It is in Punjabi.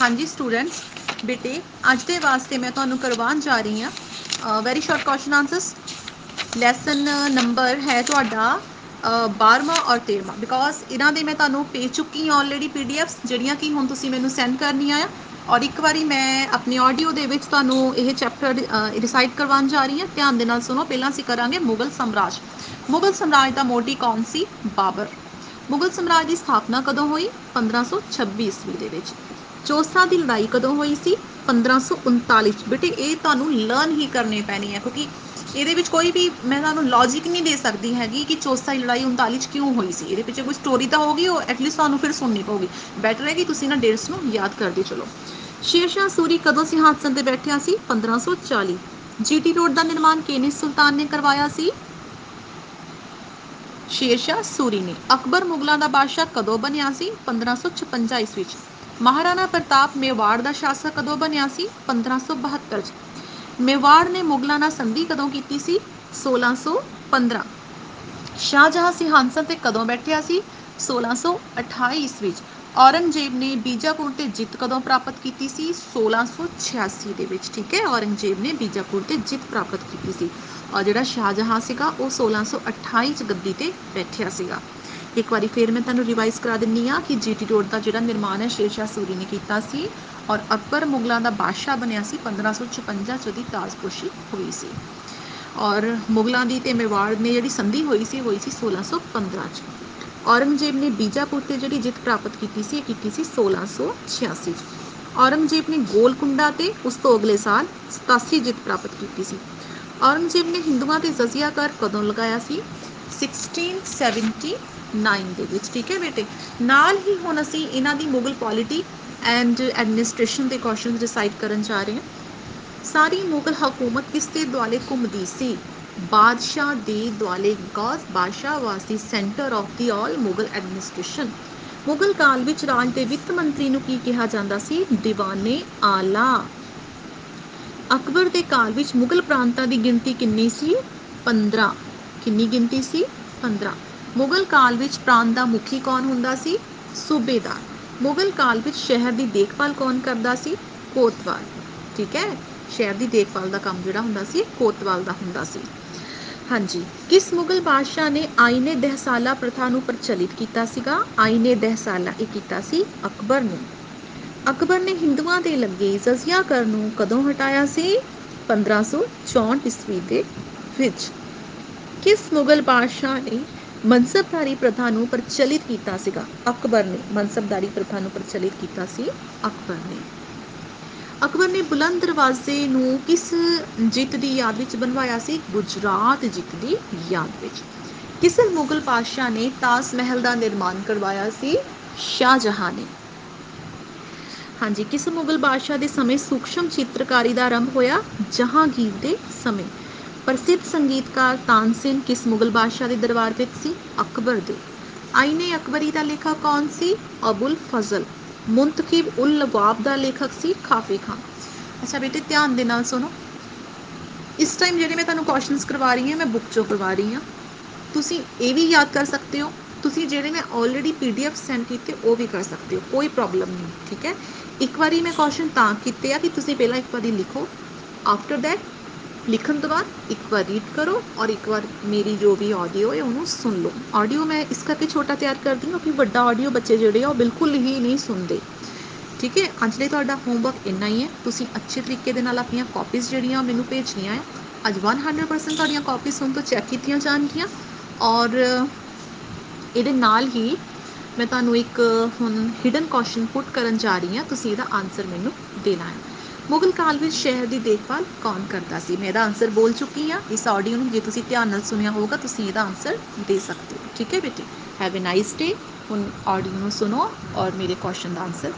ਹਾਂਜੀ ਸਟੂਡੈਂਟਸ ਬੇਟੇ, ਅੱਜ ਦੇ ਵਾਸਤੇ ਮੈਂ ਤੁਹਾਨੂੰ ਕਰਵਾਉਣ ਜਾ ਰਹੀ ਹਾਂ very short question answers lesson number ਹੈ ਤੁਹਾਡਾ 12ਵਾਂ ਔਰ 13ਵਾਂ ਬਿਕੋਜ਼ ਇਹਨਾਂ ਦੇ ਮੈਂ ਤੁਹਾਨੂੰ ਭੇਜ ਚੁੱਕੀ ਹਾਂ ਆਲਰੇਡੀ ਪੀਡੀਐਫਸ ਜਿਹੜੀਆਂ ਕਿ ਹੁਣ ਤੁਸੀਂ ਮੈਨੂੰ ਸੈਂਡ ਕਰਨੀਆਂ ਆ, ਔਰ ਇੱਕ ਵਾਰੀ ਮੈਂ ਆਪਣੀ ਆਡੀਓ ਦੇ ਵਿੱਚ ਤੁਹਾਨੂੰ ਇਹ ਚੈਪਟਰ ਰਿਸਾਈਟ ਕਰਵਾਉਣ ਜਾ ਰਹੀ ਹਾਂ, ਧਿਆਨ ਦੇ ਨਾਲ ਸੁਣੋ, ਪਹਿਲਾਂ ਅਸੀਂ ਕਰਾਂਗੇ ਮੁਗਲ ਸਮਰਾਜ। ਮੁਗਲ ਸਮਰਾਜ ਦਾ ਮੋਢੀ ਕੌਣ ਸੀ? ਬਾਬਰ। ਮੁਗਲ ਸਮਰਾਜ ਦੀ ਸਥਾਪਨਾ ਕਦੋਂ ਹੋਈ? 1526 ਈਸਵੀ ਦੇ ਵਿੱਚ। ਚੌਸਾ ਦੀ ਲੜਾਈ ਕਦੋਂ ਹੋਈ ਸੀ? 1539 ਬੇਟੇ, ਇਹ ਤੁਹਾਨੂੰ ਲਰਨ ਹੀ ਕਰਨੇ ਪੈਣੀ ਹੈ ਕਿਉਂਕਿ ਇਹਦੇ ਵਿੱਚ ਕੋਈ ਵੀ ਮੈਂ ਤੁਹਾਨੂੰ ਲੌਜੀਕ ਨਹੀਂ ਦੇ ਸਕਦੀ ਹੈਗੀ ਕਿ ਚੌਸਾ ਦੀ ਲੜਾਈ 39 ਚ ਕਿਉਂ ਹੋਈ ਸੀ। ਇਹਦੇ ਪਿੱਛੇ ਕੋਈ ਸਟੋਰੀ ਤਾਂ ਹੋਗੀ ਉਹ ਐਟਲੀਸਟ ਤੁਹਾਨੂੰ ਫਿਰ ਸੁਣਨੀ ਪਊਗੀ। ਬੈਟਰ ਹੈ ਕਿ ਤੁਸੀਂ ਨਾ ਡੇਟਸ ਨੂੰ ਯਾਦ ਕਰਦੇ ਚਲੋ। ਸ਼ੇਰਸ਼ਾਹ ਸੂਰੀ ਕਦੋਂ ਸਿੰਘਾਸਨ ਤੇ ਬੈਠਿਆ ਸੀ? 1540 ਜੀਟੀ ਰੋਡ ਦਾ ਨਿਰਮਾਣ ਕਿਹਨੇ ਸੁਲਤਾਨ ਨੇ ਕਰਵਾਇਆ ਸੀ? ਸ਼ੇਰਸ਼ਾਹ ਸੂਰੀ ਨੇ। ਅਕਬਰ ਮੁਗਲਾਂ ਦਾ ਬਾਦਸ਼ਾਹ ਕਦੋਂ ਬਣਿਆ ਸੀ? 1556 ਈਸਵੀ ਵਿੱਚ ਮਹਾਰਾਣਾ ਪ੍ਰਤਾਪ ਮੇਵਾੜ ਦਾ ਸ਼ਾਸਕ ਕਦੋਂ ਬਣਿਆ ਸੀ? 1572 ਚ। ਮੇਵਾੜ ਨੇ ਮੁਗਲਾਂ ਨਾਲ ਸੰਧੀ ਕਦੋਂ ਕੀਤੀ ਸੀ? 1615 ਸ਼ਾਹਜਹਾਂ ਸਿੰਘਾਸਨ ਤੇ ਕਦੋਂ ਬੈਠਿਆ ਸੀ? 1628 ਈਸਵੀ ਵਿੱਚ ਔਰੰਗਜ਼ੇਬ ਨੇ ਬੀਜਾਪੁਰ ਤੇ ਜਿੱਤ ਕਦੋਂ ਪ੍ਰਾਪਤ ਕੀਤੀ ਸੀ? 1686 ਦੇ ਵਿੱਚ, ਠੀਕ ਹੈ? ਔਰੰਗਜ਼ੇਬ ਨੇ ਬੀਜਾਪੁਰ ਤੇ ਜਿੱਤ ਪ੍ਰਾਪਤ ਕੀਤੀ ਸੀ। ਔਰ ਜਿਹੜਾ ਸ਼ਾਹਜਹਾਂ ਸੀਗਾ, ਉਹ 1628 ਚ ਗੱਦੀ ਤੇ ਬੈਠਿਆ ਸੀਗਾ। ਇੱਕ ਵਾਰੀ ਫਿਰ ਮੈਂ ਤੁਹਾਨੂੰ ਰਿਵਾਈਜ਼ ਕਰਾ ਦਿੰਨੀ ਆ ਕਿ ਜੀਟੀ ਰੋਡ ਦਾ ਜਿਹੜਾ ਨਿਰਮਾਣ ਹੈ ਸ਼ੇਰਸ਼ਾਹ ਸੂਰੀ ਨੇ ਕੀਤਾ ਸੀ ਔਰ ਅਕਬਰ ਮੁਗਲਾਂ ਦਾ ਬਾਦਸ਼ਾਹ ਬਣਿਆ ਸੀ 1556 ਚ ਉਹਦੀ ਤਾਜਪੋਸ਼ੀ ਹੋਈ ਸੀ। ਔਰ ਮੁਗਲਾਂ ਦੀ ਤੇ ਮੇਵਾੜ ਨੇ ਜਿਹੜੀ ਸੰਧੀ ਹੋਈ ਸੀ ਹੋਈ ਸੀ 1615 ਚ। ਔਰੰਗਜ਼ੇਬ ਨੇ ਬੀਜਾਪੁਰ ਤੇ ਜਿਹੜੀ ਜਿੱਤ ਪ੍ਰਾਪਤ ਕੀਤੀ ਸੀ, ਇਹ ਕੀਤੀ ਸੀ 1686 ਚ। ਔਰੰਗਜ਼ੇਬ ਨੇ ਗੋਲਕੁੰਡਾ ਤੇ ਉਸ ਤੋਂ ਅਗਲੇ ਸਾਲ 87 ਜਿੱਤ ਪ੍ਰਾਪਤ ਕੀਤੀ ਸੀ। ਔਰੰਗਜ਼ੇਬ ਨੇ ਹਿੰਦੂਆਂ ਤੇ ਜਜ਼ੀਆ ਕਰ ਕਦੋਂ ਲਗਾਇਆ ਸੀ? 1679 ਦੇ ਵਿੱਚ, ਠੀਕ ਹੈ ਬੇਟੇ? ਨਾਲ ਹੀ ਹੁਣ ਅਸੀਂ ਇਹਨਾਂ ਦੀ ਮੁਗਲ ਪੋਲਿਟੀ ਐਂਡ ਐਡਮਿਨਿਸਟ੍ਰੇਸ਼ਨ ਦੇ ਕੁਐਸਚਨਸ ਡਿਸਾਈਡ ਕਰਨ ਜਾ ਰਹੇ ਹਾਂ। ਸਾਰੀ ਮੁਗਲ ਹਕੂਮਤ ਕਿਸ ਦੇ ਦੁਆਲੇ ਘੁੰਮਦੀ ਸੀ। ਬਾਦਸ਼ਾਹ ਦੇ ਦੁਆਲੇ ਗੌਸ ਬਾਦਸ਼ਾਹ was the centre of the all Mughal administration Mughal ਕਾਲ ਵਿੱਚ ਰਾਜ ਦੇ ਵਿੱਤ ਮੰਤਰੀ ਨੂੰ ਕੀ ਕਿਹਾ ਜਾਂਦਾ ਸੀ? ਦੀਵਾਨੇ ਆਲਾ। ਅਕਬਰ ਦੇ ਕਾਲ ਵਿੱਚ ਮੁਗਲ ਪ੍ਰਾਂਤਾਂ ਦੀ ਗਿਣਤੀ ਕਿੰਨੀ ਸੀ? 15 ਕਿੰਨੀ ਗਿਣਤੀ ਸੀ? 15 ਮੁਗਲ ਕਾਲ ਵਿੱਚ ਪ੍ਰਾਂਤ ਦਾ ਮੁਖੀ ਕੌਣ ਹੁੰਦਾ ਸੀ? ਸੂਬੇਦਾਰ। ਮੁਗਲ ਕਾਲ ਵਿੱਚ ਸ਼ਹਿਰ ਦੀ ਦੇਖਭਾਲ ਕੌਣ ਕਰਦਾ ਸੀ? ਕੋਤਵਾਲ। ਠੀਕ ਹੈ? ਸ਼ਹਿਰ ਦੀ ਦੇਖਭਾਲ ਦਾ ਕੰਮ ਜਿਹੜਾ ਹੁੰਦਾ ਸੀ, ਕੋਤਵਾਲ ਦਾ ਹੁੰਦਾ ਸੀ। ਹਾਂਜੀ। ਕਿਸ ਮੁਗਲ ਬਾਦਸ਼ਾਹ ਨੇ ਆਇਨੇ ਦਹਸਾਲਾ ਪ੍ਰਥਾ ਨੂੰ ਪ੍ਰਚਲਿਤ ਕੀਤਾ ਸੀਗਾ? ਆਇਨੇ ਦਹਸਾਲਾ ਇਹ ਕੀਤਾ ਸੀ ਅਕਬਰ ਨੇ। ਅਕਬਰ ਨੇ ਹਿੰਦੂਆਂ ਦੇ ਲੱਗੇ ਜਜ਼ੀਆ ਕਰ ਨੂੰ ਕਦੋਂ ਹਟਾਇਆ ਸੀ? 1564 ਈਸਵੀ ਦੇ ਵਿੱਚ। ਕਿਸ ਮੁਗਲ ਬਾਦਸ਼ਾਹ ਨੇ ਮਨਸਬਦਾਰੀ ਪ੍ਰਥਾ ਨੂੰ ਪ੍ਰਚਲਿਤ ਕੀਤਾ ਸੀਗਾ। ਅਕਬਰ ਨੇ ਮਨਸਬਦਾਰੀ ਪ੍ਰਥਾ ਨੂੰ ਪ੍ਰਚਲਿਤ ਕੀਤਾ ਸੀ ਅਕਬਰ ਨੇ। ਅਕਬਰ ਨੇ ਬੁਲੰਦ ਦਰਵਾਜ਼ੇ ਨੂੰ ਕਿਸ ਜਿੱਤ ਦੀ ਯਾਦ ਵਿੱਚ ਬਣਵਾਇਆ ਸੀ? ਗੁਜਰਾਤ ਜਿੱਤ ਦੀ ਯਾਦ ਵਿੱਚ। ਕਿਸ ਮੁਗਲ ਬਾਦਸ਼ਾਹ ਨੇ ਤਾਜ ਮਹਿਲ ਦਾ ਨਿਰਮਾਣ ਕਰਵਾਇਆ ਸੀ? ਸ਼ਾਹਜਹਾਂ ਨੇ। ਹਾਂਜੀ, ਕਿਸ ਮੁਗਲ ਬਾਦਸ਼ਾਹ ਦੇ ਸਮੇਂ ਸੂਖਸ਼ਮ ਚਿੱਤਰਕਾਰੀ ਦਾ ਆਰੰਭ ਹੋਇਆ? ਜਹਾਂਗੀਰ ਦੇ ਸਮੇਂ। ਪ੍ਰਸਿੱਧ ਸੰਗੀਤਕਾਰ ਤਾਨਸੇਨ ਕਿਸ ਮੁਗਲ ਬਾਦਸ਼ਾਹ ਦੇ ਦਰਬਾਰ ਵਿੱਚ ਸੀ? ਅਕਬਰ ਦੇ। ਆਇਨੇ ਅਕਬਰੀ ਦਾ ਲੇਖਕ ਕੌਣ ਸੀ? ਅਬੁਲ ਫਜ਼ਲ। ਮੁੰਤਖਿਬ ਉਲ ਲਵਾਬ ਦਾ ਲੇਖਕ ਸੀ ਖਾਫੇ ਖਾਨ। ਅੱਛਾ ਬੇਟੇ, ਧਿਆਨ ਦੇ ਨਾਲ ਸੁਣੋ। ਇਸ ਟਾਈਮ ਜਿਹੜੇ ਮੈਂ ਤੁਹਾਨੂੰ ਕੁਐਸਚਨਸ ਕਰਵਾ ਰਹੀ ਹਾਂ, ਮੈਂ ਬੁੱਕ ਚੋਂ ਕਰਵਾ ਰਹੀ ਹਾਂ। ਤੁਸੀਂ ਇਹ ਵੀ ਯਾਦ ਕਰ ਸਕਦੇ ਹੋ। ਤੁਸੀਂ ਜਿਹੜੇ ਮੈਂ ਆਲਰੇਡੀ ਪੀਡੀਐਫ ਸੈਂਡ ਕੀਤੇ, ਉਹ ਵੀ ਕਰ ਸਕਦੇ ਹੋ। ਕੋਈ ਪ੍ਰੋਬਲਮ ਨਹੀਂ, ਠੀਕ ਹੈ? ਇੱਕ ਵਾਰੀ ਮੈਂ ਕੁਐਸਚਨ ਤਾਂ ਕੀਤੇ ਆ ਕਿ ਤੁਸੀਂ ਪਹਿਲਾਂ ਇੱਕ ਵਾਰੀ ਲਿਖੋ। ਆਫਟਰ ਦੈਟ ਲਿਖਣ ਤੋਂ ਬਾਅਦ ਇੱਕ ਵਾਰ ਰੀਡ ਕਰੋ ਔਰ ਇੱਕ ਵਾਰ ਮੇਰੀ ਜੋ ਵੀ ਆਡੀਓ ਹੈ ਉਹਨੂੰ ਸੁਣ ਲਓ। ਆਡੀਓ ਮੈਂ ਇਸ ਕਰਕੇ ਛੋਟਾ ਤਿਆਰ ਕਰਦੀ ਹਾਂ ਕਿ ਵੱਡਾ ਆਡੀਓ ਬੱਚੇ ਜਿਹੜੇ ਆ ਉਹ ਬਿਲਕੁਲ ਹੀ ਨਹੀਂ ਸੁਣਦੇ। ਠੀਕ ਹੈ? ਅੱਜ ਲਈ ਤੁਹਾਡਾ ਹੋਮਵਰਕ ਇੰਨਾ ਹੀ ਹੈ। ਤੁਸੀਂ ਅੱਛੇ ਤਰੀਕੇ ਦੇ ਨਾਲ ਆਪਣੀਆਂ ਕਾਪੀਜ਼ ਜਿਹੜੀਆਂ ਮੈਨੂੰ ਭੇਜਣੀਆਂ ਹੈ, ਅੱਜ 100% ਤੁਹਾਡੀਆਂ ਕਾਪੀਜ਼ ਹੁਣ ਤੋਂ ਚੈੱਕ ਕੀਤੀਆਂ ਜਾਣਗੀਆਂ। ਔਰ ਇਹਦੇ ਨਾਲ ਹੀ ਮੈਂ ਤੁਹਾਨੂੰ ਇੱਕ ਹੁਣ ਹਿਡਨ ਕੁਐਸਚਨ ਪੁੱਟ ਕਰਨ ਜਾ ਰਹੀ ਹਾਂ। ਤੁਸੀਂ ਇਹਦਾ ਆਨਸਰ ਮੈਨੂੰ ਦੇਣਾ ਹੈ। ਮੁਗਲ ਕਾਲ ਵਿੱਚ ਸ਼ਹਿਰ ਦੀ ਦੇਖਭਾਲ ਕੌਣ ਕਰਦਾ ਸੀ? ਮੈਂ ਇਹਦਾ ਆਨਸਰ ਬੋਲ ਚੁੱਕੀ ਹਾਂ। ਇਸ ਆਡੀਓ ਨੂੰ ਜੇ ਤੁਸੀਂ ਧਿਆਨ ਨਾਲ ਸੁਣਿਆ ਹੋਊਗਾ, ਤੁਸੀਂ ਇਹਦਾ ਆਨਸਰ ਦੇ ਸਕਦੇ ਹੋ। ਠੀਕ ਹੈ ਬੇਟੇ? ਹੈਵ ਅ ਨਾਈਸ ਡੇ ਹੁਣ ਆਡੀਓ ਨੂੰ ਸੁਣੋ ਔਰ ਮੇਰੇ ਕੁਐਸਚਨ ਦਾ ਆਨਸਰ